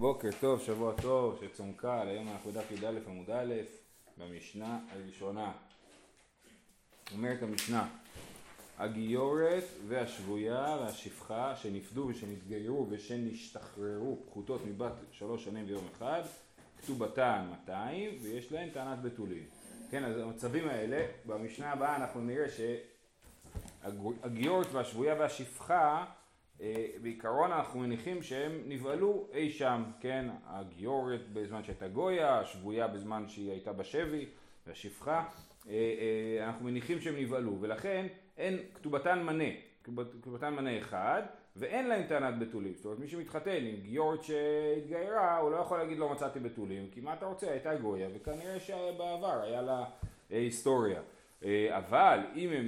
בוקר טוב, שבוע טוב, שצום קל, היום אנחנו בדף י"א עמוד א', במשנה הראשונה. אומרת המשנה, הגיורת והשבויה והשפחה שנפדו ושנתגיירו ושנשתחררו פחותות מבת שלוש שנים ויום אחד, כתובתן 200 ויש להן טענת בתולים. כן, אז המצבים האלה, במשנה הבאה אנחנו נראה שהגיורת והשבויה והשפחה בעיקרון אנחנו מניחים שהם נבהלו אי שם, כן, הגיורת בזמן שהייתה גויה, השבויה בזמן שהיא הייתה בשבי, והשפחה, אה, אה, אנחנו מניחים שהם נבהלו, ולכן אין כתובתן מנה, כתובתן מנה אחד, ואין להם טענת בתולים, זאת אומרת מי שמתחתן עם גיורת שהתגיירה, הוא לא יכול להגיד לא מצאתי בתולים, כי מה אתה רוצה, הייתה גויה, וכנראה שבעבר היה לה היסטוריה, אבל אם, הם,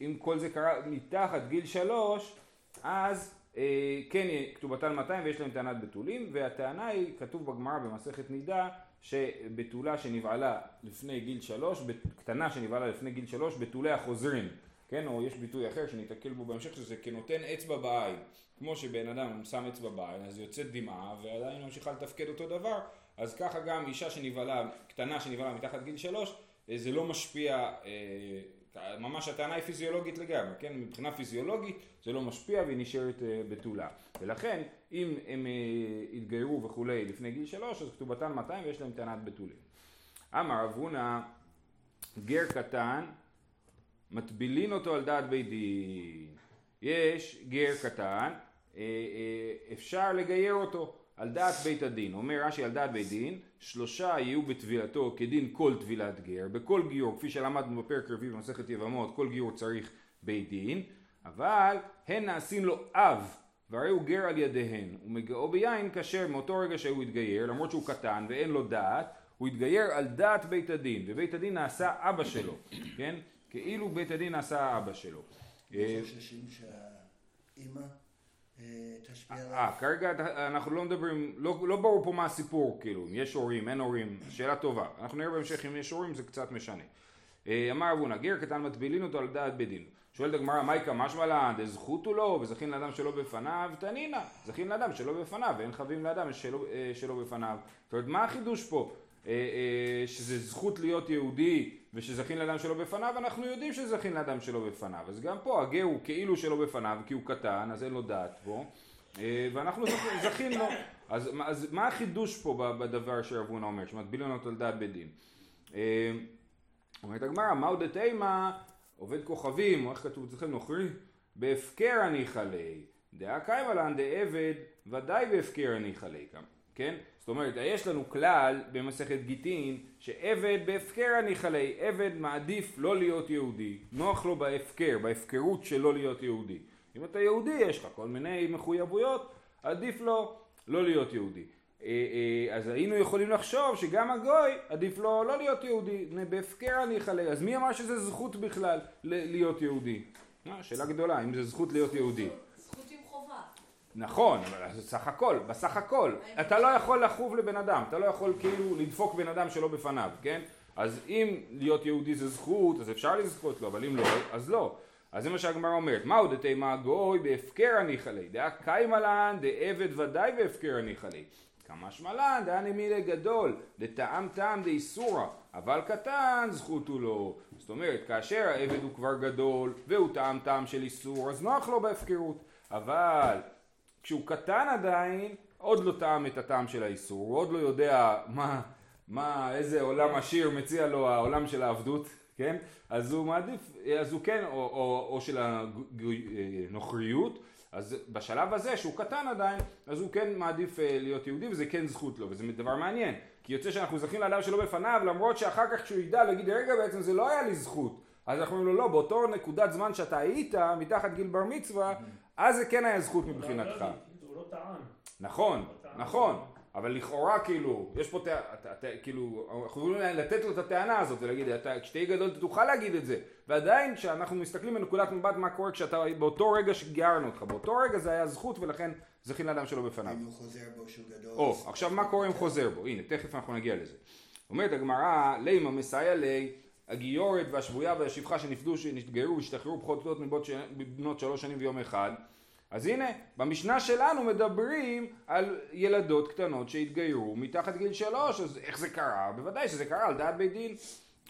אם כל זה קרה מתחת גיל שלוש, אז אה, כן כתובתן 200 ויש להם טענת בתולים והטענה היא, כתוב בגמרא במסכת נידה שבתולה שנבעלה לפני גיל שלוש, קטנה שנבעלה לפני גיל שלוש, בתולי החוזרים, כן, או יש ביטוי אחר שניתקל בו בהמשך שזה כנותן אצבע בעין, כמו שבן אדם שם אצבע בעין אז יוצאת דמעה ועדיין ממשיכה לתפקד אותו דבר, אז ככה גם אישה שנבעלה, קטנה שנבעלה מתחת גיל שלוש, אה, זה לא משפיע אה, ממש הטענה היא פיזיולוגית לגמרי, כן? מבחינה פיזיולוגית זה לא משפיע והיא נשארת אה, בתולה. ולכן אם הם אה, התגיירו וכולי לפני גיל שלוש אז כתובתן 200 ויש להם טענת בתולים. אמר רב הונא גר קטן מטבילין אותו על דעת בית דין. יש גר קטן אה, אפשר לגייר אותו על דעת בית הדין, אומר רש"י על דעת בית דין, שלושה יהיו בטבילתו כדין כל טבילת גר, בכל גיור, כפי שלמדנו בפרק רביעי במסכת יבמות, כל גיור צריך בית דין, אבל הן נעשים לו אב, והרי הוא גר על ידיהן, ומגעו ביין כשר מאותו רגע שהוא התגייר, למרות שהוא קטן ואין לו דעת, הוא התגייר על דעת בית הדין, ובית הדין נעשה אבא שלו, כן? כאילו בית הדין נעשה אבא שלו. יש חוששים שהאימא תשפיע עליו. אה, כרגע אנחנו לא מדברים, לא, לא ברור פה מה הסיפור, כאילו, אם יש הורים, אין הורים, שאלה טובה. אנחנו נראה בהמשך אם יש הורים, זה קצת משנה. אה, אמר אבונה, גר קטן מטבילין אותו על דעת בית דין. שואלת הגמרא, מייקה משמע לה, דזכותו לו, וזכין לאדם שלא בפניו, תנינא. זכין לאדם שלא בפניו, ואין חבים לאדם שלא, אה, שלא בפניו. זאת אומרת, מה החידוש פה? אה, שזה זכות להיות יהודי ושזכין לאדם שלא בפניו, אנחנו יודעים שזכין לאדם שלא בפניו. אז גם פה הגר הוא כאילו שלא בפניו, כי הוא קטן, אז אין לו דעת פה, אה, ואנחנו זכין לו. אז, אז מה החידוש פה בדבר שרבונה אומר, שמטבילים אותו על דעת בית דין? אה, אומרת הגמרא, מהו דתימה עובד כוכבים, או איך כתוב אצלכם נוכרי? בהפקר אני חלי, דעה קיימה לן דעבד, ודאי בהפקר אני חלי, כן? זאת אומרת, יש לנו כלל במסכת גיטין, שעבד בהפקר הניחלי, עבד מעדיף לא להיות יהודי, נוח לו בהפקר, בהפקרות של לא להיות יהודי. אם אתה יהודי, יש לך כל מיני מחויבויות, עדיף לו לא להיות יהודי. אה, אה, אז היינו יכולים לחשוב שגם הגוי עדיף לו לא להיות יהודי, בהפקר הניחלי, אז מי אמר שזה זכות בכלל להיות יהודי? אה, שאלה גדולה, אם זה זכות להיות יהודי. נכון, אבל בסך הכל, בסך הכל, אתה לא יכול לחוב לבן אדם, אתה לא יכול כאילו לדפוק בן אדם שלא בפניו, כן? אז אם להיות יהודי זה זכות, אז אפשר לזכות לו, אבל אם לא, אז לא. אז זה מה שהגמרא אומרת, מהו דתימה גוי בהפקר הניחלי, דאה קיימה לן דעבד ודאי בהפקר הניחלי. כמה שמלן דהני מילי גדול, דטעם טעם דאיסורא, אבל קטן זכות הוא לא. זאת אומרת, כאשר העבד הוא כבר גדול והוא טעם טעם של איסור, אז נוח לו בהפקרות. אבל כשהוא קטן עדיין, עוד לא טעם את הטעם של האיסור, הוא עוד לא יודע מה, מה, איזה עולם עשיר מציע לו העולם של העבדות, כן? אז הוא מעדיף, אז הוא כן, או, או, או של הנוכריות, אז בשלב הזה שהוא קטן עדיין, אז הוא כן מעדיף אה, להיות יהודי וזה כן זכות לו, וזה דבר מעניין, כי יוצא שאנחנו זכים לאדם שלא בפניו, למרות שאחר כך כשהוא ידע להגיד, רגע בעצם זה לא היה לי זכות, אז אנחנו אומרים לו לא, באותו נקודת זמן שאתה היית, מתחת גיל בר מצווה, אז זה כן היה זכות מבחינתך. הוא לא טען. נכון, נכון. אבל לכאורה כאילו, יש פה טענה, כאילו, אנחנו יכולים לתת לו את הטענה הזאת ולהגיד, כשתהיה גדול תוכל להגיד את זה, ועדיין כשאנחנו מסתכלים בנקודת מבט מה קורה כשאתה, באותו רגע שגירנו אותך, באותו רגע זה היה זכות ולכן זכין לאדם שלא בפניו. אם הוא חוזר בו שהוא גדול. או, עכשיו מה קורה אם חוזר בו? הנה, תכף אנחנו נגיע לזה. אומרת הגמרא, לימה מסייע לי הגיורת והשבויה והשפחה שנפדו, שנתגיירו והשתחררו פחות או יותר מבנות שלוש שנים ויום אחד, אז הנה, במשנה שלנו מדברים על ילדות קטנות שהתגיירו מתחת גיל שלוש, אז איך זה קרה? בוודאי שזה קרה על דעת בית דין.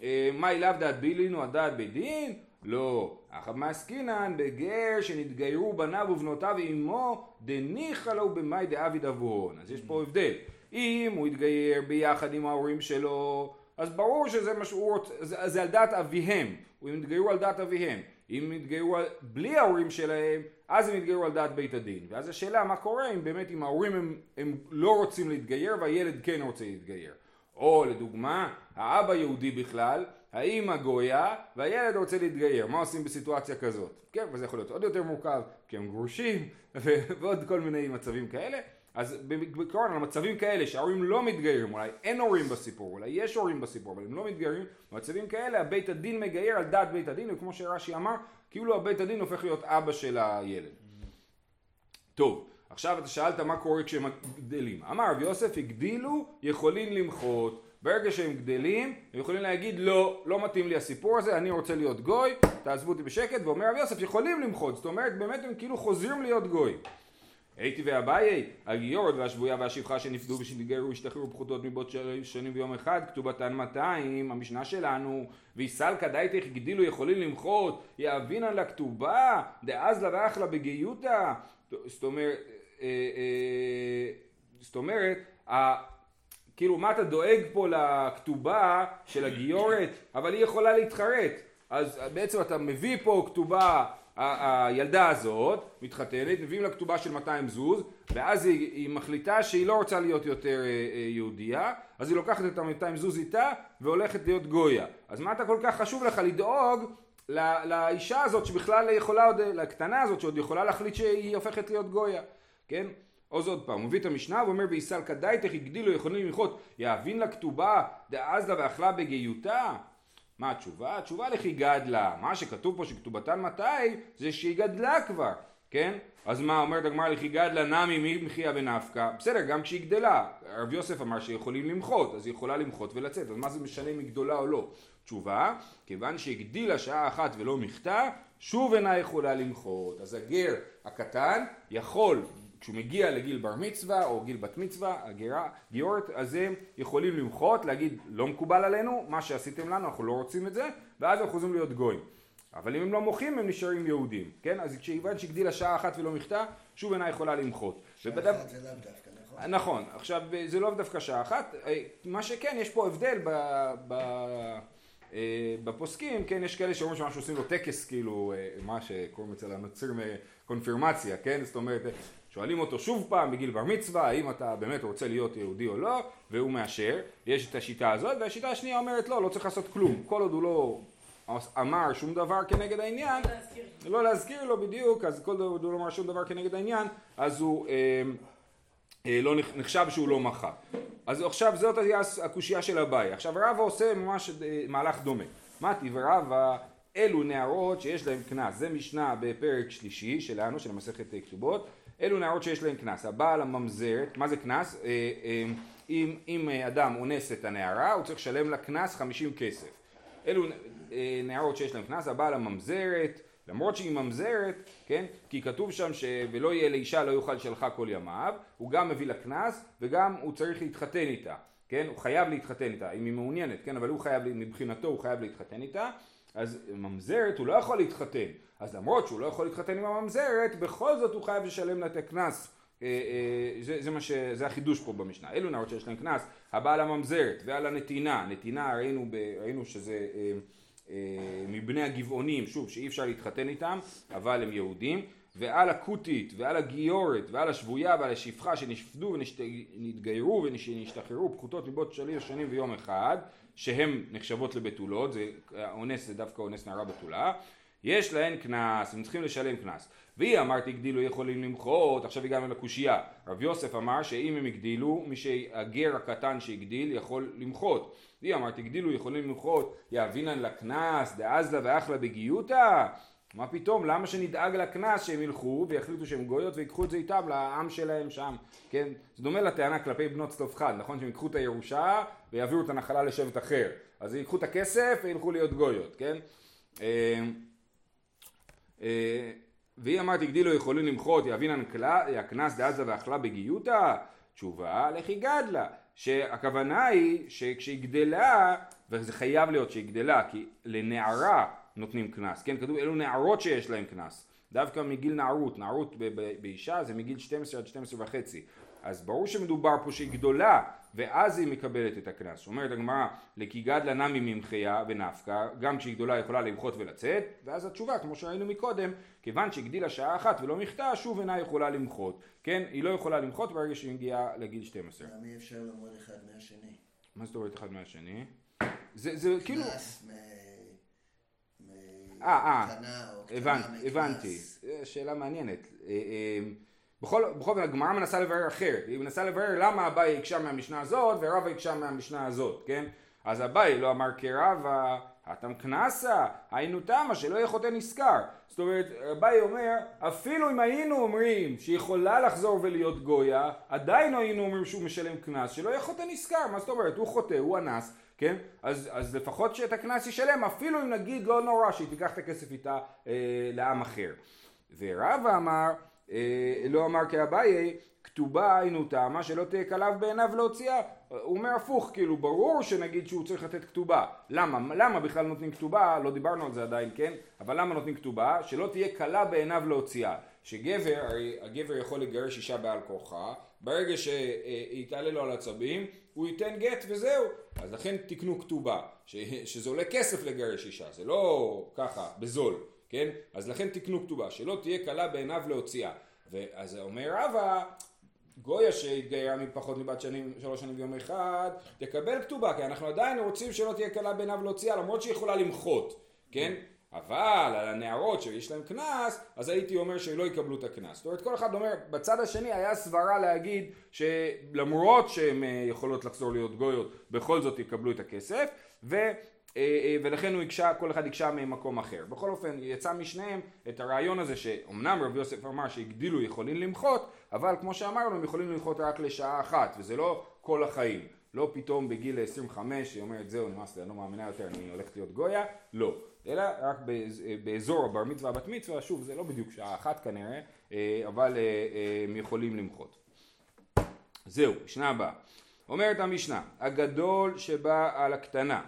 אה, מה אליו דעת בילין או על דעת בית דין? לא. אחת מעסקינן בגר שנתגיירו בניו ובנותיו עמו דניחא לו במאי דאביד אבוהון. אז יש פה הבדל. אם הוא התגייר ביחד עם ההורים שלו, אז ברור שזה מה שהוא רוצה, זה, זה על דעת אביהם. אם התגיירו על דעת אביהם. אם התגיירו בלי ההורים שלהם, אז הם התגיירו על דעת בית הדין. ואז השאלה מה קורה אם באמת אם ההורים הם, הם לא רוצים להתגייר והילד כן רוצה להתגייר. או לדוגמה, האבא יהודי בכלל, האמא גויה והילד רוצה להתגייר. מה עושים בסיטואציה כזאת? כן, וזה יכול להיות עוד יותר מורכב, כי הם גרושים ועוד כל מיני מצבים כאלה. אז בעיקרון על מצבים כאלה שההורים לא מתגיירים, אולי אין הורים בסיפור, אולי יש הורים בסיפור, אבל הם לא מתגיירים, במצבים כאלה הבית הדין מגייר על דעת בית הדין, וכמו שרש"י אמר, כאילו הבית הדין הופך להיות אבא של הילד. טוב, עכשיו אתה שאלת מה קורה כשהם גדלים. אמר רב יוסף, הגדילו, יכולים למחות. ברגע שהם גדלים, הם יכולים להגיד לא, לא מתאים לי הסיפור הזה, אני רוצה להיות גוי, תעזבו אותי בשקט, ואומר רב יוסף, יכולים למחות. זאת אומרת, באמת הם כאילו חוזרים להיות גוי. הייתי ואביי, הגיורת והשבויה והשפחה שנפדו ושנתגרו והשתחררו פחותות מבות שנים ויום אחד, כתובתן 200, המשנה שלנו, ויסל כדאיתך הגדילו יכולים למחות, יאבינן לכתובה, דאז לה ואחלה בגיותה, זאת אומרת, אה, אה, כאילו מה אתה דואג פה לכתובה של הגיורת, אבל היא יכולה להתחרט, אז בעצם אתה מביא פה כתובה הילדה הזאת מתחתנת, מביאים לה כתובה של 200 זוז, ואז היא, היא מחליטה שהיא לא רוצה להיות יותר אה, אה, יהודייה, אז היא לוקחת את ה-200 זוז איתה והולכת להיות גויה. אז מה אתה כל כך חשוב לך לדאוג לא, לאישה הזאת שבכלל יכולה עוד, לקטנה הזאת שעוד יכולה להחליט שהיא הופכת להיות גויה, כן? עוז עוד פעם, הוא מביא את המשנה ואומר ויסל כדאיתך הגדילו יכולים למחות יאבין לה כתובה דאז לה ואכלה בגיותה מה התשובה? התשובה לכי גדלה. מה שכתוב פה שכתובתן מתי זה שהיא גדלה כבר, כן? אז מה אומרת הגמרא לכי גדלה נמי מי מחיה ונפקא? בסדר, גם כשהיא גדלה. רב יוסף אמר שיכולים למחות, אז היא יכולה למחות ולצאת, אז מה זה משנה אם היא גדולה או לא? תשובה, כיוון שהגדילה שעה אחת ולא מחתה, שוב אינה יכולה למחות. אז הגר הקטן יכול כשהוא מגיע לגיל בר מצווה או גיל בת מצווה, הגירה, גיורת, אז הם יכולים למחות, להגיד לא מקובל עלינו, מה שעשיתם לנו, אנחנו לא רוצים את זה, ואז הם חוזרים להיות גויים. אבל אם הם לא מוחים הם נשארים יהודים, כן? אז כשהבנת שהגדילה שעה אחת ולא מחתה, שוב אינה יכולה למחות. שעה ובדף... אחת זה לאו דווקא, נכון? נכון, עכשיו זה לא דווקא שעה אחת, אה, מה שכן, יש פה הבדל ב... ב... אה, בפוסקים, כן, יש כאלה שאומרים שממש עושים לו טקס, כאילו, אה, מה שקוראים אצל הנוצרים קונפירמציה, כן? זאת אומרת, שואלים אותו שוב פעם בגיל בר מצווה, האם אתה באמת רוצה להיות יהודי או לא, והוא מאשר. יש את השיטה הזאת, והשיטה השנייה אומרת לא, לא צריך לעשות כלום. כל עוד הוא לא אמר שום דבר כנגד העניין, לא להזכיר לו בדיוק, אז כל עוד הוא לא אמר שום דבר כנגד העניין, אז הוא אה, אה, לא נחשב שהוא לא מחה. אז עכשיו זאת הקושייה של אביי. עכשיו רבא עושה ממש אה, מהלך דומה. מתי ורבא אלו נערות שיש להם קנס, זה משנה בפרק שלישי שלנו, של המסכת כתובות, אלו נערות שיש להן קנס. הבעל הממזרת, מה זה קנס? אה, אה, אם, אם אדם אונס את הנערה, הוא צריך לשלם לה קנס 50 כסף. אלו אה, נערות שיש להן קנס, הבעל הממזרת, למרות שהיא ממזרת, כן? כי כתוב שם ש"ולא יהיה לאישה לא יוכל שלחה כל ימיו", הוא גם מביא לה קנס וגם הוא צריך להתחתן איתה, כן? הוא חייב להתחתן איתה, אם היא מעוניינת, כן? אבל הוא חייב, מבחינתו הוא חייב להתחתן איתה, אז ממזרת הוא לא יכול להתחתן. אז למרות שהוא לא יכול להתחתן עם הממזרת, בכל זאת הוא חייב לשלם לה את הקנס. אה, אה, זה, זה, ש... זה החידוש פה במשנה. אלו נערות שיש להם קנס, הבעל הממזרת ועל הנתינה, נתינה ראינו, ב... ראינו שזה אה, מבני הגבעונים, שוב שאי אפשר להתחתן איתם, אבל הם יהודים, ועל הכותית ועל הגיורת ועל השבויה ועל השפחה שנשפדו ונתגיירו ונשתחררו פחותות ליבות שליש שנים ויום אחד, שהן נחשבות לבתולות, זה, האונס זה דווקא אונס נערה בתולה, יש להן קנס, הם צריכים לשלם קנס. והיא אמרת הגדילו יכולים למחות, עכשיו הגענו לקושייה. רב יוסף אמר שאם הם הגדילו, מי שהגר הקטן שהגדיל יכול למחות. והיא אמרת הגדילו יכולים למחות, יאבינן לקנס, דאז לה ואחלה בגיותה. מה פתאום, למה שנדאג לקנס שהם ילכו ויחליטו שהם גויות ויקחו את זה איתם לעם שלהם שם, כן? זה דומה לטענה כלפי בנות צלופחד, נכון? שהם ייקחו את הירושה ויעבירו את הנחלה לשבט אחר. אז ייקחו את הכסף וילכו להיות גויות, כן? אה, אה, והיא אמרת הגדילו יכולים למחות יאבינן הקנס דעזה ואכלה בגיותה? תשובה לכי גדלה שהכוונה היא שכשהיא גדלה וזה חייב להיות שהיא גדלה כי לנערה נותנים קנס כן? כתוב אלו נערות שיש להם קנס. דווקא מגיל נערות נערות באישה זה מגיל 12 עד 12 וחצי. אז ברור שמדובר פה שהיא גדולה ואז היא מקבלת את הקנס. אומרת הגמרא, לכי גדלה נמי ממחיה ונפקא, גם כשהיא גדולה יכולה למחות ולצאת, ואז התשובה, כמו שראינו מקודם, כיוון שהגדילה שעה אחת ולא מחתה, שוב אינה יכולה למחות. כן, היא לא יכולה למחות ברגע שהיא מגיעה לגיל 12. למה אי אפשר ללמוד אחד מהשני? מה זאת אומרת אחד מהשני? זה, זה כאילו... קנס אה, אה, הבנתי, הבנתי. שאלה מעניינת. בכל אופן הגמרא מנסה לברר אחרת, היא מנסה לברר למה אביי הקשה מהמשנה הזאת ורבא הקשה מהמשנה הזאת, כן? אז אביי לא אמר כרבא, הטם קנסה, היינו תמה שלא יהיה חוטא נשכר. זאת אומרת, אביי אומר, אפילו אם היינו אומרים שיכולה לחזור ולהיות גויה, עדיין היינו אומרים שהוא משלם קנס, שלא יהיה חוטא נשכר. מה זאת אומרת? הוא חוטא, הוא אנס, כן? אז, אז לפחות שאת הקנס ישלם, אפילו אם נגיד לא נורא שהיא תיקח את הכסף איתה אה, לעם אחר. ורבא אמר, לא אמר כאביי, כתובה היינו טעמה שלא תהיה כליו בעיניו להוציאה. הוא אומר הפוך, כאילו ברור שנגיד שהוא צריך לתת כתובה. למה? למה בכלל נותנים כתובה? לא דיברנו על זה עדיין, כן? אבל למה נותנים כתובה? שלא תהיה כלה בעיניו להוציאה. שגבר, הרי הגבר יכול לגרש אישה בעל כורחה, ברגע שיתעלה לו על עצבים, הוא ייתן גט וזהו. אז לכן תקנו כתובה, ש, שזה עולה כסף לגרש אישה, זה לא ככה, בזול. כן? אז לכן תקנו כתובה, שלא תהיה קלה בעיניו להוציאה. ואז אומר רבא, גויה שהתגיירה מפחות מבת שנים, שלוש שנים ויום אחד, תקבל כתובה, כי אנחנו עדיין רוצים שלא תהיה קלה בעיניו להוציאה, למרות שהיא יכולה למחות, כן? אבל על הנערות שיש להם קנס, אז הייתי אומר שלא יקבלו את הקנס. זאת אומרת, כל אחד אומר, בצד השני היה סברה להגיד שלמרות שהן אה, יכולות לחזור להיות גויות, בכל זאת יקבלו את הכסף, ו... אה, אה, ולכן הוא הקשה, כל אחד הקשה ממקום אחר. בכל אופן יצא משניהם את הרעיון הזה שאומנם רבי יוסף אמר שהגדילו יכולים למחות, אבל כמו שאמרנו הם יכולים למחות רק לשעה אחת, וזה לא כל החיים. לא פתאום בגיל 25 היא אומרת זהו נמאס לי אני לא מאמינה יותר אני הולכת להיות גויה, לא. אלא רק באזור הבר מצווה בת מצווה, שוב זה לא בדיוק שעה אחת כנראה, אה, אבל הם יכולים למחות. זהו, משנה הבאה. אומרת המשנה, הגדול שבא על הקטנה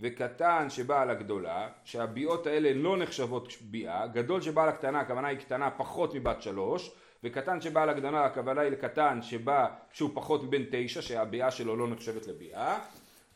וקטן שבא על הגדולה, שהביאות האלה לא נחשבות ביאה, גדול שבא על הקטנה הכוונה היא קטנה פחות מבת שלוש, וקטן שבא על הגדולה הכוונה היא לקטן שבא שהוא פחות מבין תשע שהביאה שלו לא נחשבת לביאה,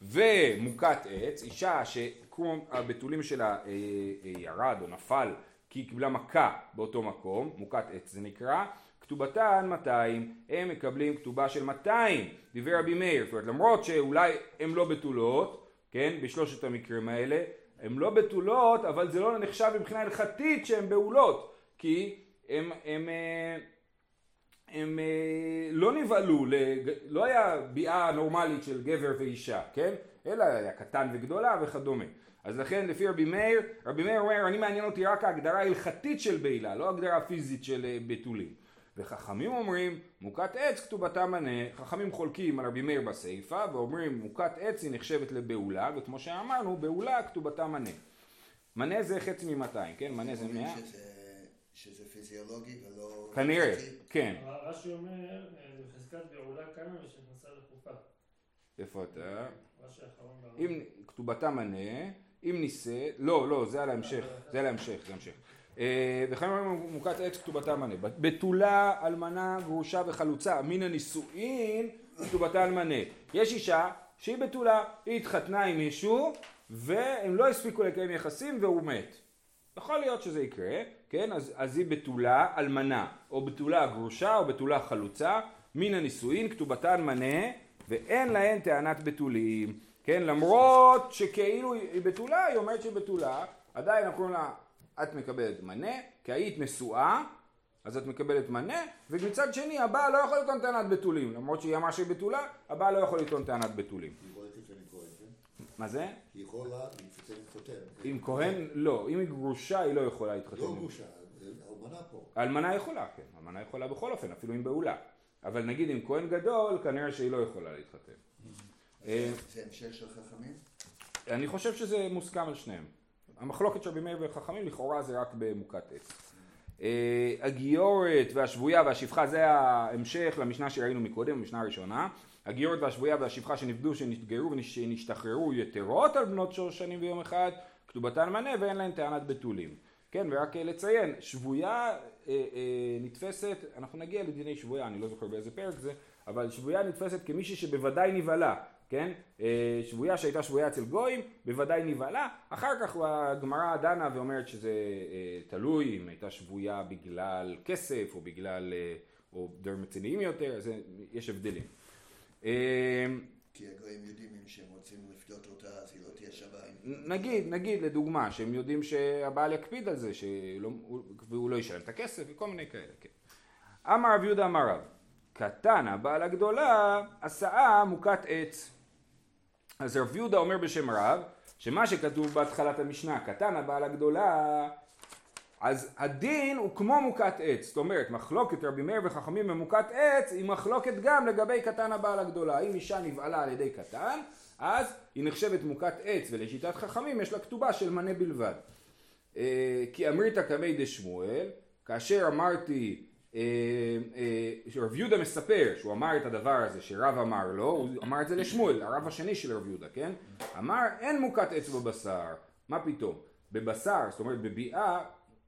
ומוכת עץ, אישה שכמו הבתולים שלה אה, אה, ירד או נפל כי היא קיבלה מכה באותו מקום, מוכת עץ זה נקרא, כתובתן 200, הם מקבלים כתובה של 200, דיבר רבי מאיר, זאת אומרת למרות שאולי הן לא בתולות כן, בשלושת המקרים האלה, הן לא בתולות, אבל זה לא נחשב מבחינה הלכתית שהן בעולות, כי הם, הם, אה, הם, הם אה, לא נבהלו, לא היה ביאה נורמלית של גבר ואישה, כן, אלא היה קטן וגדולה וכדומה. אז לכן לפי רבי מאיר, רבי מאיר אומר, אני מעניין אותי רק ההגדרה ההלכתית של בעילה, לא הגדרה פיזית של אה, בתולים. וחכמים אומרים מוכת עץ כתובתה מנה, חכמים חולקים על רבי מאיר בסיפא ואומרים מוכת עץ היא נחשבת לבעולה וכמו שאמרנו בעולה כתובתה מנה. מנה זה חצי ממאתיים, כן? מנה זה מאה. שזה פיזיולוגי ולא... כנראה, כן. רש"י אומר זה חזקת בעולה כמה ושנכנסה לחופה. איפה אתה? אם כתובתה מנה, אם נישא, לא, לא, זה על ההמשך, זה על ההמשך, זה המשך. וכן מוכת עץ כתובתה מנה. בתולה, אלמנה, גרושה וחלוצה מן הנישואין כתובתה על מנה. יש אישה שהיא בתולה, היא התחתנה עם מישהו והם לא הספיקו לקיים יחסים והוא מת. יכול להיות שזה יקרה, כן? אז, אז היא בתולה אלמנה, או בתולה גרושה, או בתולה חלוצה, מן הנישואין כתובתן מנה, ואין להן טענת בתולים, כן? למרות שכאילו היא בתולה, היא אומרת שהיא בתולה, עדיין אנחנו קוראים לה את מקבלת מנה, כי היית נשואה, אז את מקבלת מנה, ומצד שני הבעל לא יכול לטעון טענת בתולים, למרות שהיא אמרה שהיא בתולה, הבעל לא יכול לטעון טענת בתולים. מה זה? היא יכולה להתחתן עם חותן. עם כהן לא, אם היא גרושה היא לא יכולה להתחתן. לא גרושה, אלמנה פה. אלמנה יכולה, כן, אלמנה יכולה בכל אופן, אפילו אם בעולה. אבל נגיד עם כהן גדול, כנראה שהיא לא יכולה להתחתן. זה המשך של חכמים? אני חושב שזה מוסכם על שניהם. המחלוקת של רבי מאיר וחכמים לכאורה זה רק במוכת עץ. אה, הגיורת והשבויה והשפחה זה ההמשך למשנה שראינו מקודם, המשנה הראשונה. הגיורת והשבויה והשפחה שנפדו, שנתגרו ונשתחררו יתרות על בנות שלוש שנים ויום אחד, כתובתן מנה ואין להן טענת בתולים. כן, ורק לציין, שבויה אה, אה, נתפסת, אנחנו נגיע לדיני שבויה, אני לא זוכר באיזה פרק זה, אבל שבויה נתפסת כמישהי שבוודאי נבהלה, כן? אה, שבויה שהייתה שבויה אצל גויים, בוודאי נבהלה, אחר כך הגמרא דנה ואומרת שזה אה, תלוי אם הייתה שבויה בגלל כסף או בגלל, אה, או דברים רציניים יותר, אז יש הבדלים. כי הגויים יודעים אם שהם רוצים לפדות אותה אז היא לא תהיה שווה. נגיד, נגיד לדוגמה, שהם יודעים שהבעל יקפיד על זה, שלא, והוא לא ישלם את הכסף וכל מיני כאלה, כן. אמר רב יהודה אמר רב, קטן הבעל הגדולה, הסעה מוכת עץ. אז רב יהודה אומר בשם רב, שמה שכתוב בהתחלת המשנה, קטן הבעל הגדולה, אז הדין הוא כמו מוכת עץ, זאת אומרת מחלוקת רבי מאיר וחכמים במוכת עץ היא מחלוקת גם לגבי קטן הבעל הגדולה, אם אישה נבעלה על ידי קטן אז היא נחשבת מוכת עץ ולשיטת חכמים יש לה כתובה של מנה בלבד. אה, כי אמריתא קמי דשמואל, כאשר אמרתי, אה, אה, רב יהודה מספר שהוא אמר את הדבר הזה שרב אמר לו, הוא אמר את זה לשמואל, הרב השני של רב יהודה, כן? אמר אין מוכת עץ בבשר, מה פתאום? בבשר, זאת אומרת בביאה,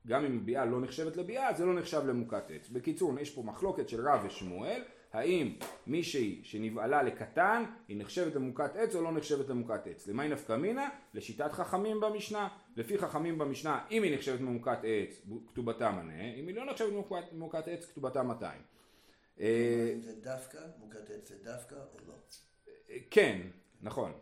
גם אם ביאה לא נחשבת לביאה, זה לא נחשב למוכת עץ. בקיצור, יש פה מחלוקת של רב ושמואל, האם מישהי שנבעלה לקטן היא נחשבת למוכת עץ או לא נחשבת למוכת עץ. למי נפקא מינה? לשיטת חכמים במשנה. לפי חכמים במשנה אם היא נחשבת למוכת עץ כתובתה מנה, אם היא לא נחשבת למוכת עץ כתובתה 200. אה, אם זה דווקא, מוכת עץ זה דווקא או לא? כן, נכון.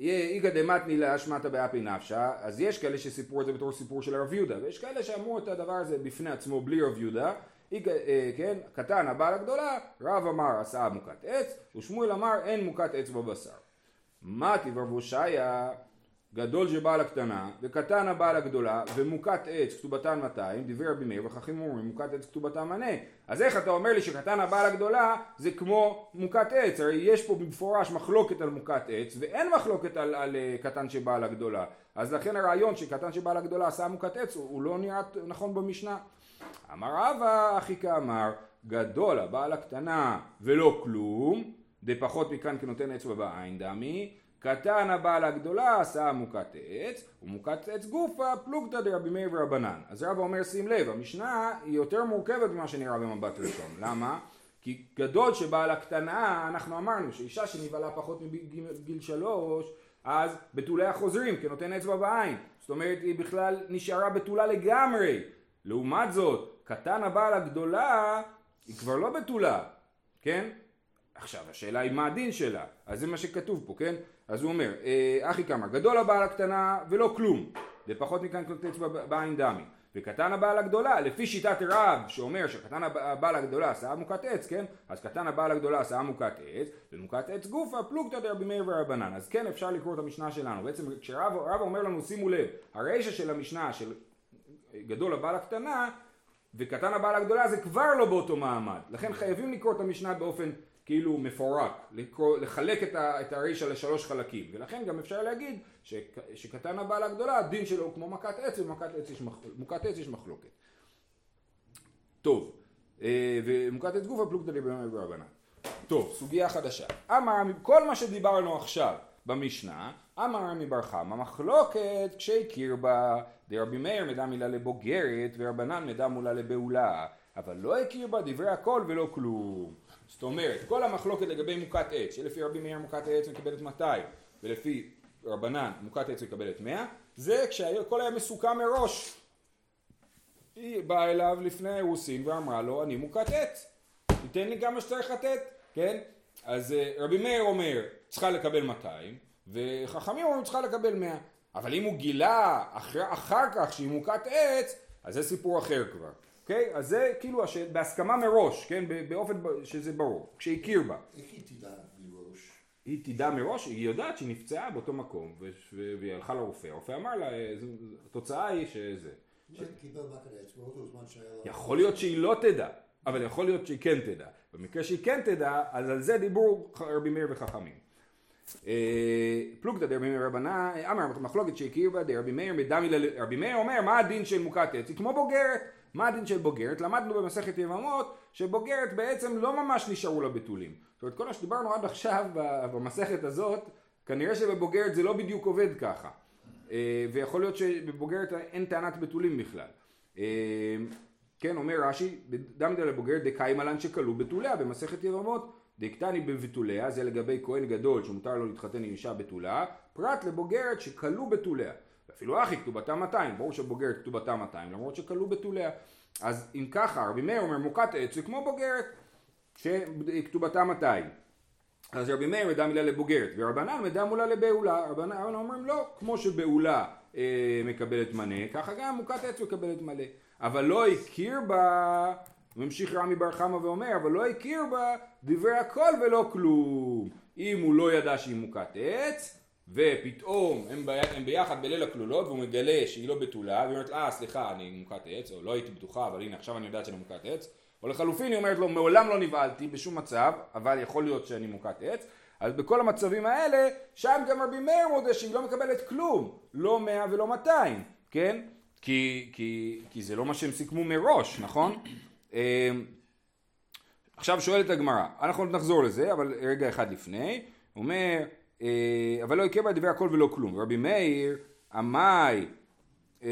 איגא דמתני לאשמתא באפי נפשא, אז יש כאלה שסיפרו את זה בתור סיפור של רב יהודה, ויש כאלה שאמרו את הדבר הזה בפני עצמו בלי רב יהודה, אה, כן, קטן הבעל הגדולה, רב אמר עשה מוכת עץ, ושמואל אמר אין מוכת עץ בבשר. מה תברב הושעיה גדול שבעל הקטנה וקטן הבעל הגדולה ומוכת עץ כתובתן 200 דברי רבי מאיר וככים אומרים מוכת עץ כתובתן מנה. אז איך אתה אומר לי שקטן הבעל הגדולה זה כמו מוכת עץ? הרי יש פה במפורש מחלוקת על מוכת עץ ואין מחלוקת על, על uh, קטן שבעל הגדולה. אז לכן הרעיון שקטן שבעל הגדולה עשה מוכת עץ הוא, הוא לא נראה נכון במשנה אמר רבא אחי כאמר גדול הבעל הקטנה ולא כלום דפחות מכאן כנותן אצבע בעין דמי קטן הבעל הגדולה עשה מוכת עץ ומוכת עץ גופה פלוגתא דרבי מאיר ורבנן אז רבא אומר שים לב המשנה היא יותר מורכבת ממה שנראה במבט ראשון. למה? כי גדול שבעל הקטנה אנחנו אמרנו שאישה שנבהלה פחות מגיל שלוש אז בתוליה חוזרים כנותן אצבע בעין. זאת אומרת היא בכלל נשארה בתולה לגמרי לעומת זאת קטן הבעל הגדולה היא כבר לא בתולה כן? עכשיו השאלה היא מה הדין שלה אז זה מה שכתוב פה כן? אז הוא אומר, אה, אחי כמה, גדול הבעל הקטנה ולא כלום, ופחות מכאן קלוטץ בעין דמי. וקטן הבעל הגדולה, לפי שיטת רב שאומר שקטן הבעל הגדולה עשה מוכת עץ, כן? אז קטן הבעל הגדולה עשה מוכת עץ, ומוכת עץ גופה פלוגתא דרבי מאיר ורבנן. אז כן אפשר לקרוא את המשנה שלנו. בעצם כשרב אומר לנו שימו לב, הרישא של המשנה של גדול הבעל הקטנה וקטן הבעל הגדולה זה כבר לא באותו מעמד. לכן חייבים לקרוא את המשנה באופן כאילו מפורק, לקרוא, לחלק את, את הרישא לשלוש חלקים, ולכן גם אפשר להגיד ש, שקטן הבעל הגדולה, הדין שלו הוא כמו מכת עץ, ומכת עץ יש, מח, עץ יש מחלוקת. טוב, אה, ומוכת עץ גופה פלוגתא דרבנן ברבנן. טוב, סוגיה חדשה. אמר, כל מה שדיברנו עכשיו במשנה, אמר רמי בר חמא, מחלוקת כשהכיר בה דרבי מאיר מדע מילה לבוגרת ורבנן מדע מולה לבעולה, אבל לא הכיר בה דברי הכל ולא כלום. זאת אומרת, כל המחלוקת לגבי מוכת עץ, שלפי רבי מאיר מוכת העץ מקבלת 200 ולפי רבנן מוכת עץ מקבלת 100, זה כשהכל היה מסוכם מראש. היא באה אליו לפני האירוסין ואמרה לו, אני מוכת עץ, תיתן לי כמה שצריך לתת, כן? אז אה, רבי מאיר אומר, צריכה לקבל 200, וחכמים אומרים, צריכה לקבל 100. אבל אם הוא גילה אחר, אחר כך שהיא מוכת עץ, אז זה סיפור אחר כבר. אוקיי? אז זה כאילו הש... בהסכמה מראש, כן? באופן שזה ברור, כשהכיר בה. איך היא תדע מראש? היא תדע מראש, היא יודעת שהיא נפצעה באותו מקום, והיא הלכה לרופא, הרופא אמר לה, התוצאה היא שזה. יכול להיות שהיא לא תדע, אבל יכול להיות שהיא כן תדע. במקרה שהיא כן תדע, אז על זה דיברו רבי מאיר וחכמים. אה, פלוגתא דרבי מאיר רבנן, אמר מחלוקת שהכיר בה דרבי מאיר מדמי לרבי מאיר אומר מה הדין של מוכת עץ? היא כמו בוגרת. מה הדין של בוגרת? למדנו במסכת יבמות שבוגרת בעצם לא ממש נשארו לה בתולים. זאת אומרת כל מה שדיברנו עד עכשיו במסכת הזאת כנראה שבבוגרת זה לא בדיוק עובד ככה. אה, ויכול להיות שבבוגרת אין טענת בתולים בכלל. כן, אומר רש"י, דמי לבוגרת דקאי מלן שכלו בתוליה במסכת יבמות דקטני בבתוליה, זה לגבי כהן גדול שמותר לו להתחתן עם אישה בתולה, פרט לבוגרת שכלו בתוליה. אפילו אחי כתובתה 200, ברור שבוגרת כתובתה 200, למרות שכלו בתוליה. אז אם ככה, רבי מאיר אומר מוקת עץ זה כמו בוגרת שכתובתה 200. אז רבי מאיר מדע מילה לבוגרת, ורבנן מדע מולה לבעולה. רבנן אומרים לא, כמו שבעולה אה, מקבלת מנה, ככה גם מוקת עץ מקבלת מלא. אבל לא הכיר בה ממשיך רמי בר חמא ואומר, אבל לא הכיר בה דברי הכל ולא כלום. אם הוא לא ידע שהיא מוכת עץ, ופתאום הם, ב... הם ביחד בליל הכלולות, והוא מגלה שהיא לא בתולה, והיא אומרת, אה, סליחה, אני מוכת עץ, או לא הייתי בטוחה, אבל הנה, עכשיו אני יודעת שאני מוכת עץ. או לחלופין, היא אומרת לו, מעולם לא נבהלתי בשום מצב, אבל יכול להיות שאני מוכת עץ. אז בכל המצבים האלה, שם גם רבי מאיר מודה שהיא לא מקבלת כלום, לא מאה ולא מאתיים, כן? כי, כי, כי זה לא מה שהם סיכמו מראש, נכון? אמ, עכשיו שואלת הגמרא, אנחנו נחזור לזה, אבל רגע אחד לפני, אומר, אה, אבל לא יקרה בה דברי הכל ולא כלום. רבי מאיר, עמאי אה,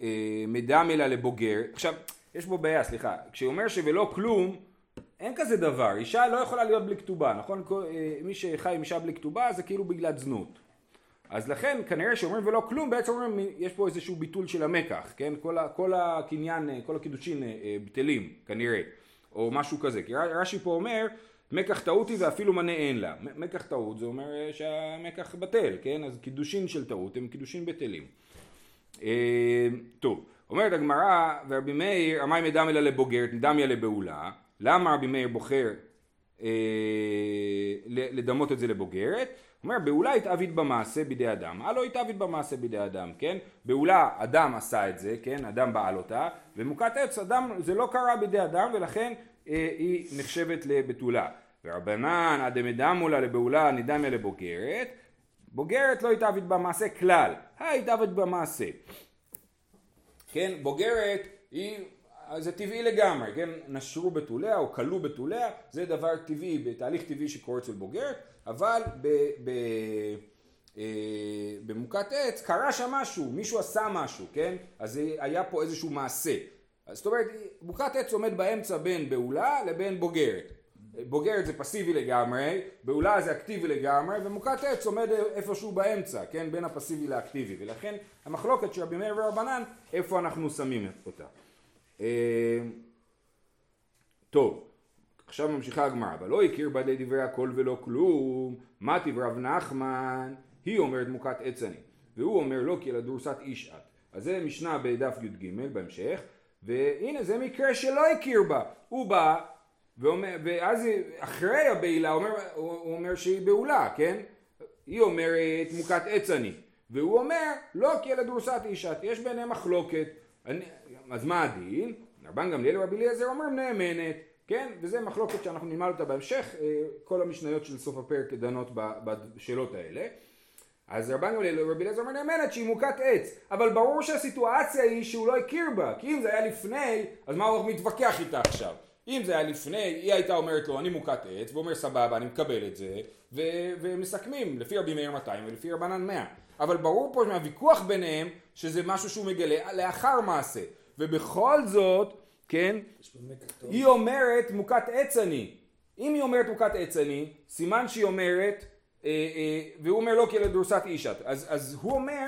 אה, מדמלה לבוגר, עכשיו, יש בו בעיה, סליחה, כשהוא אומר שוולא כלום, אין כזה דבר, אישה לא יכולה להיות בלי כתובה, נכון? מי שחי עם אישה בלי כתובה זה כאילו בגלל זנות. אז לכן כנראה שאומרים ולא כלום בעצם אומרים יש פה איזשהו ביטול של המקח, כן? כל, ה, כל הקניין, כל הקידושין אה, אה, בטלים כנראה, או משהו כזה. כי רש"י פה אומר מקח טעות היא ואפילו מנה אין לה. מקח טעות זה אומר אה, שהמקח בטל, כן? אז קידושין של טעות הם קידושין בטלים. טוב, אומרת הגמרא ורבי מאיר המים אלא לבוגרת נדמיה לבעולה למה רבי מאיר בוחר אה, לדמות את זה לבוגרת? אומר, בעולה התאבית במעשה בידי אדם. הלא התאבית במעשה בידי אדם, כן? בעולה אדם עשה את זה, כן? אדם בעל אותה, ומוכת עץ אדם, זה לא קרה בידי אדם, ולכן אה, היא נחשבת לבתולה. ורבנן עדמדם לה לבעולה נדמיה לבוגרת, בוגרת לא התאבית במעשה כלל, התאבית במעשה. כן, בוגרת היא, זה טבעי לגמרי, כן, נשרו בתוליה או כלו בתוליה, זה דבר טבעי, בתהליך טבעי שקורה אצל בוגרת, אבל ב, ב, אה, במוכת עץ קרה שם משהו, מישהו עשה משהו, כן? אז היה פה איזשהו מעשה. זאת אומרת, מוכת עץ עומד באמצע בין בעולה לבין בוגרת. בוגרת זה פסיבי לגמרי, בעולה זה אקטיבי לגמרי, ומוכת עץ עומד איפשהו באמצע, כן? בין הפסיבי לאקטיבי, ולכן המחלוקת של רבי מאיר ורבנן, איפה אנחנו שמים אותה. אה, טוב, עכשיו ממשיכה הגמרא, אבל לא הכיר בה דברי הכל ולא כלום, מה רב נחמן, היא אומרת מוכת עץ אני, והוא אומר לא כי אלא דורסת איש את. אז זה משנה בדף י"ג בהמשך, והנה זה מקרה שלא הכיר בה, הוא בא, ואומר, ואז אחרי הבעילה אומר, הוא אומר שהיא בעולה, כן? היא אומרת מוכת עץ אני, והוא אומר לא כי אלא דורסת איש את, יש ביניהם מחלוקת, אני, אז מה הדין? רבן גמליאל ורבי אליעזר אומר נאמנת כן? וזה מחלוקת שאנחנו נלמד אותה בהמשך, אה, כל המשניות של סוף הפרק דנות בשאלות האלה. אז רבן גמליאל ורבי אליעזר אומר נאמנת שהיא מוכת עץ, אבל ברור שהסיטואציה היא שהוא לא הכיר בה, כי אם זה היה לפני, אז מה הוא מתווכח איתה עכשיו? אם זה היה לפני, היא הייתה אומרת לו אני מוכת עץ, והוא אומר סבבה אני מקבל את זה, ו- ומסכמים לפי רבי מאיר 200 ולפי רבנן 100. אבל ברור פה מהוויכוח ביניהם שזה משהו שהוא מגלה לאחר מעשה, ובכל זאת כן? היא אומרת מוכת עץ אני. אם היא אומרת מוכת עץ אני, סימן שהיא אומרת, אה, אה, והוא אומר לא כי אלא דורסת אישת. אז, אז הוא אומר,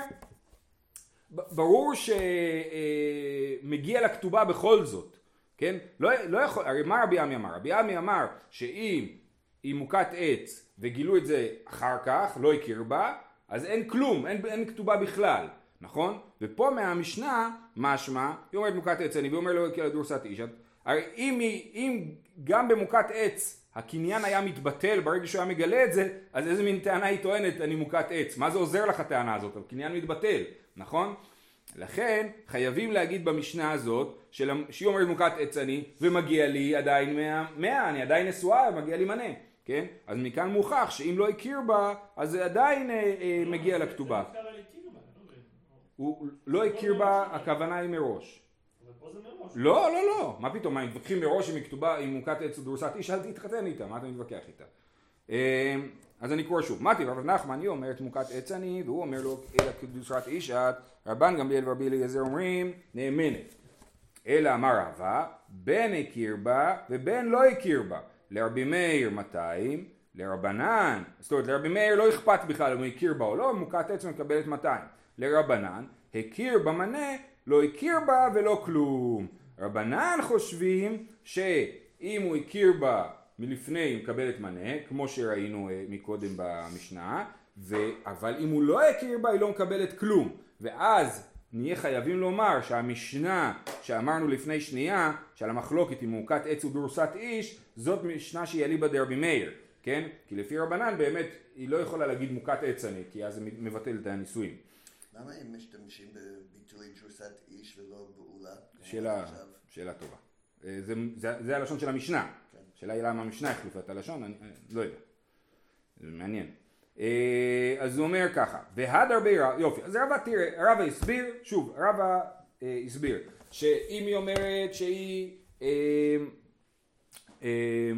ברור שמגיע אה, לכתובה בכל זאת, כן? לא, לא יכול, הרי מה רבי עמי אמר? רבי עמי אמר שאם היא מוכת עץ וגילו את זה אחר כך, לא הכיר בה, אז אין כלום, אין, אין כתובה בכלל. נכון? ופה מהמשנה, משמע, היא אומרת מוכת עץ אני, והיא אומר לו כאילו דורסת איש. הרי אם, היא, אם גם במוכת עץ הקניין היה מתבטל ברגע שהוא היה מגלה את זה, אז איזה מין טענה היא טוענת אני מוכת עץ? מה זה עוזר לך הטענה הזאת? הקניין מתבטל, נכון? לכן חייבים להגיד במשנה הזאת של, שהיא אומרת מוכת עץ אני ומגיע לי עדיין מאה, מאה אני עדיין נשואה ומגיע לי מנה כן? אז מכאן מוכח שאם לא הכיר בה, אז זה עדיין אה, אה, מגיע לכתובה. זה נזכר על הכיר בה, אני לא מבין. הוא לא הכיר בה, הכוונה היא מראש. לא, לא, לא, מה פתאום, מה, מתווכחים מראש אם היא כתובה, אם מוכת עץ או דורסת איש, אל תתחתן איתה, מה אתה מתווכח איתה? אה, אז אני קורא שוב, מתי רב נחמן היא אומרת מוכת עץ אני, והוא אומר לו, אלא כדורסת איש את, רבן גמליאל ורבי אליעזר אומרים, נאמנת. אלא אמר רבא, בן הכיר בה ובן לא הכיר בה. לרבי מאיר 200, לרבנן, זאת אומרת לרבי מאיר לא אכפת בכלל אם הוא הכיר בה או לא, מוכת עץ מקבלת 200. לרבנן, הכיר במנה, לא הכיר בה ולא כלום. רבנן חושבים שאם הוא הכיר בה מלפני היא מקבלת מנה, כמו שראינו אה, מקודם במשנה, ו... אבל אם הוא לא הכיר בה היא לא מקבלת כלום. ואז נהיה חייבים לומר שהמשנה שאמרנו לפני שנייה, שעל המחלוקת עם מוכת עץ ודורסת איש, זאת משנה שהיא אליבא דרבי מאיר, כן? כי לפי רבנן באמת היא לא יכולה להגיד מוכת עץ אני, כי אז זה מבטל את הנישואים. למה הם משתמשים בביטוי דרוסת איש ולא בעולה? שאלה? שאלה טובה. אה, זה, זה, זה הלשון של המשנה. כן. השאלה היא למה המשנה החליפה את הלשון, אני, אני לא יודע. זה מעניין. אה, אז הוא אומר ככה, והדר רב, יופי, אז רבא תראה, רבא הסביר, שוב, רבא אה, הסביר, שאם היא אומרת שהיא, אה, אה,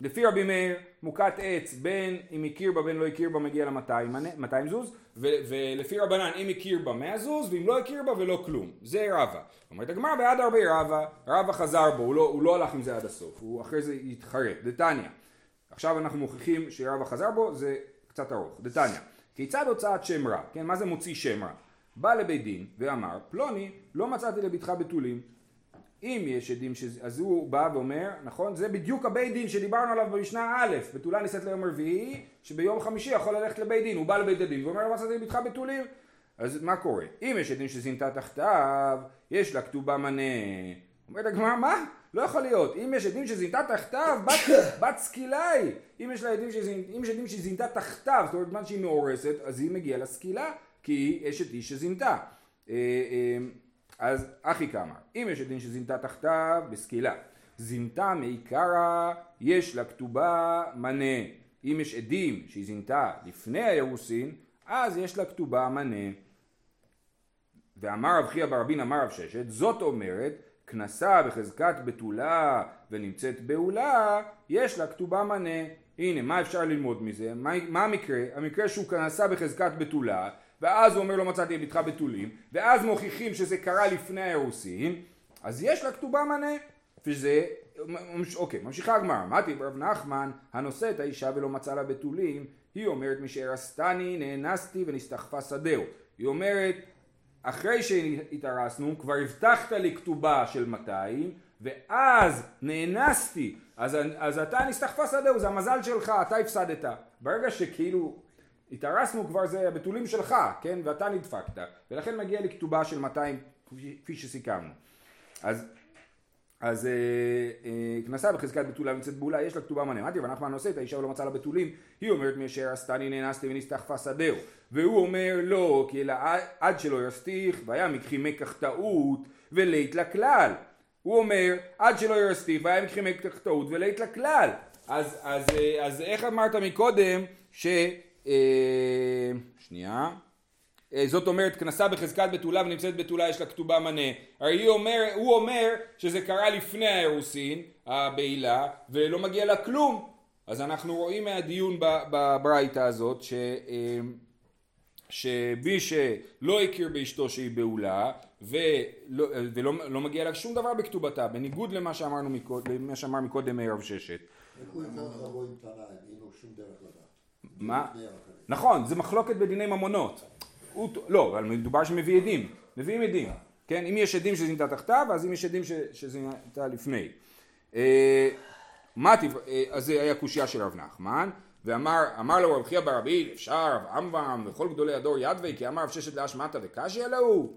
לפי רבי מאיר, מוכת עץ, בין אם הכיר בה בין לא הכיר בה מגיע לה 200 מנה- 200 זוז, ו- ולפי רבנן אם הכיר בה 100 זוז, ואם לא הכיר בה ולא כלום. זה רבא. אומרת הגמרא בעד הרבה רבא, רבא חזר בו, הוא לא, הוא לא הלך עם זה עד הסוף, הוא אחרי זה התחרט. דתניא. עכשיו אנחנו מוכיחים שרבא חזר בו, זה קצת ארוך. דתניא. כיצד הוצאת שם רע? כן, מה זה מוציא שם רע? בא לבית דין ואמר, פלוני, לא מצאתי לביתך בתולים. אם יש עדים ש... אז הוא בא ואומר, נכון, זה בדיוק הבית דין שדיברנו עליו במשנה א', בתולה נישאת ליום רביעי, שביום חמישי יכול ללכת לבית דין, הוא בא לבית הדין ואומר, לא מצאתי לביתך בתולים. אז מה קורה? אם יש עדים שזינתה תחתיו, יש לה כתובה מנה. אומרת הגמרא, מה? לא יכול להיות. אם יש עדים שזינתה תחתיו, בת, בת סקילה היא. אם יש עדים שזינ... אם יש עדים שזינתה תחתיו, זאת אומרת, בזמן שהיא מאורסת, אז היא מגיעה לסקילה, כי היא אשת איש שזינתה. אז אחי כאמר, אם יש עדים שזינתה תחתיו, בסקילה. זינתה מעיקרא, יש לה כתובה מנה. אם יש עדים שהיא זינתה לפני האירוסין, אז יש לה כתובה מנה. ואמר רב חייא ברבין אמר רב ששת, זאת אומרת, כנסה בחזקת בתולה ונמצאת בעולה, יש לה כתובה מנה. הנה, מה אפשר ללמוד מזה? מה, מה המקרה? המקרה שהוא כנסה בחזקת בתולה, ואז הוא אומר לא מצאתי לביתך בתולים, ואז מוכיחים שזה קרה לפני האירוסין, אז יש לה כתובה מנה. וזה, אוקיי, ממשיכה הגמרא, אמרתי ברב נחמן, הנושא את האישה ולא מצא לה בתולים, היא אומרת משהרסתני נאנסתי ונסתחפה שדהו. היא אומרת, אחרי שהתארסנו, כבר הבטחת לי כתובה של 200, ואז נאנסתי, אז, אז אתה נסתחפה שדהו, זה המזל שלך, אתה הפסדת. ברגע שכאילו התארסנו כבר זה הבתולים שלך, כן, ואתה נדפקת, ולכן מגיע לי כתובה של 200 כפי שסיכמנו. אז אז אה, אה, כנסה בחזקת בתולה ונמצאת בעולה, יש לה כתובה. אמרתי, ונחמן עושה את האישה ולא מצא לה בתולים, היא אומרת מאשר עשתני נאנסתי ונסתחפה שדהו. והוא אומר לא, כי אלא עד שלא יסתיך, והיה מקחי מקח טעות ולית לכלל. הוא אומר, עד שלא יסתיך, והיה מקחי מקח טעות ולית לכלל. אז, אז, אה, אז איך אמרת מקודם, ש... אה, שנייה. אה, זאת אומרת כנסה בחזקת בתולה ונמצאת בתולה יש לה כתובה מנה. הרי אומר, הוא אומר שזה קרה לפני האירוסין, הבעילה, ולא מגיע לה כלום. אז אנחנו רואים מהדיון בברייתא הזאת ש, אה, שמי שלא הכיר באשתו שהיא בעולה ולא, ולא לא מגיע לה שום דבר בכתובתה, בניגוד למה שאמרנו מקודם, למה שאמר מקודם רב ששת. איך הוא יכול לבוא עם טענה, אין לו שום דרך לדעת. מה? נכון, זה מחלוקת בדיני ממונות. לא, אבל מדובר שמביא עדים, מביאים עדים, כן? אם יש עדים שזינתה תחתיו, אז אם יש עדים ש- שזינתה לפני. אה, אה, אז זה היה קושייה של רב נחמן, ואמר אמר לו רב חייא ברבי, אפשר רב עמרם וכל גדולי הדור ידווי, כי אמר רב ששת להשמטה וקשי עליהו.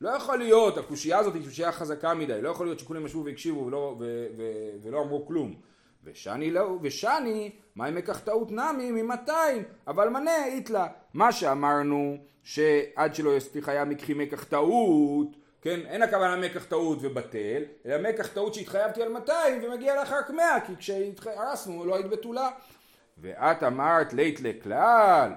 לא יכול להיות, הקושייה הזאת היא קושייה חזקה מדי, לא יכול להיות שכולם ישבו והקשיבו ולא, ו, ו, ולא אמרו כלום. ושני לא, ושני, מה אם אקח טעות נמי ממאתיים, אבל מנה איתלה. מה שאמרנו, שעד שלא יספיך היה מקחי מקח טעות, כן, אין הכוונה מקח טעות ובטל, אלא מקח טעות שהתחייבתי על 200 ומגיע לך רק 100, כי כשהרסנו לא היית בתולה. ואת אמרת לית לכלל,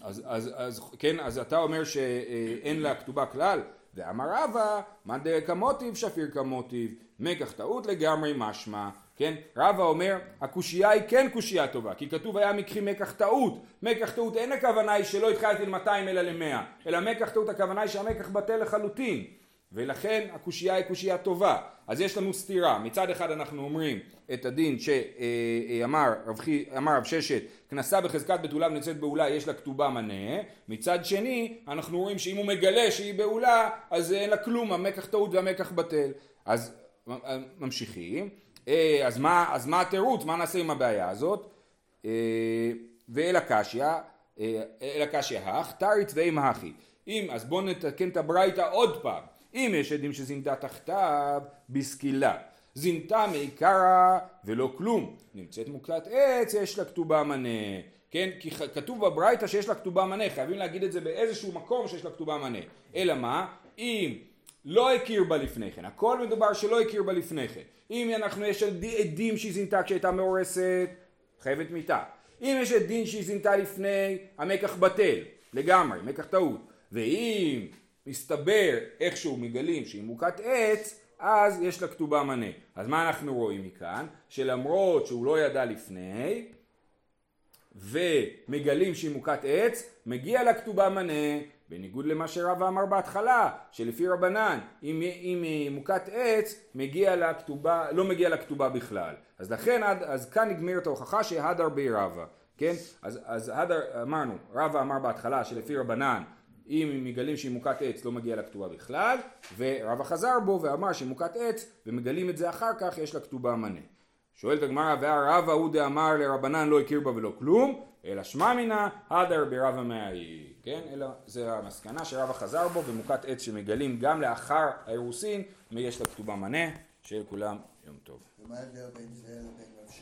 אז, אז, אז, כן, אז אתה אומר שאין לה כתובה כלל, ואמר רבא, מאן דרק המוטיב שפיר כמוטיב, מקח טעות לגמרי משמע, כן? רבא אומר, הקושייה היא כן קושייה טובה, כי כתוב היה מקחי מקח טעות, מקח טעות אין הכוונה היא שלא התחלתי ל-200 אלא ל-100, אלא מקח טעות הכוונה היא שהמקח בטל לחלוטין, ולכן הקושייה היא קושייה טובה. אז יש לנו סתירה, מצד אחד אנחנו אומרים את הדין שאמר רב, אמר רב ששת, כנסה בחזקת בתולה ונמצאת בעולה יש לה כתובה מנה, מצד שני אנחנו רואים שאם הוא מגלה שהיא בעולה אז אין לה כלום, המקח טעות והמקח בטל. אז ממשיכים, אז מה, אז מה התירוץ, מה נעשה עם הבעיה הזאת? ואל הקשיא, אל הקשיא הך, תריץ ואם הכי. אם, אז בואו נתקן את הברייתא עוד פעם. אם יש עדים שזינתה תחתיו, בסקילה. זינתה מעיקרה ולא כלום. נמצאת מוקלט עץ, יש לה כתובה מנה. כן? כי כתוב בברייתא שיש לה כתובה מנה, חייבים להגיד את זה באיזשהו מקום שיש לה כתובה מנה. אלא מה? אם לא הכיר בה לפני כן, הכל מדובר שלא הכיר בה לפני כן. אם אנחנו, יש עדים שהיא זינתה כשהייתה מאורסת, חייבת מיתה. אם יש עדים שהיא זינתה לפני, המקח בטל, לגמרי, מקח טעות. ואם מסתבר איכשהו מגלים שהיא מוכת עץ, אז יש לה כתובה מנה. אז מה אנחנו רואים מכאן? שלמרות שהוא לא ידע לפני, ומגלים שהיא מוכת עץ, מגיע לה כתובה מנה, בניגוד למה שרבא אמר בהתחלה, שלפי רבנן, אם, אם היא מוכת עץ, מגיע לה כתובה, לא מגיע לה כתובה בכלל. אז לכן, אז כאן נגמרת ההוכחה שהדר בי רבא, כן? אז, אז הדר, אמרנו, רבא אמר בהתחלה שלפי רבנן, אם מגלים שהיא מוכת עץ לא מגיע לה כתובה בכלל, ורבא חזר בו ואמר שהיא מוכת עץ, ומגלים את זה אחר כך, יש לה כתובה מנה. שואלת הגמרא, והרבא הוא דאמר לרבנן לא הכיר בה ולא כלום, אלא שמע מינה, הדר ברבא מאי. כן? אלא זה המסקנה שרבא חזר בו, ומוכת עץ שמגלים גם לאחר האירוסין, יש לה כתובה מנה, שיהיה לכולם יום טוב. ומה ההבדל בין זה לבין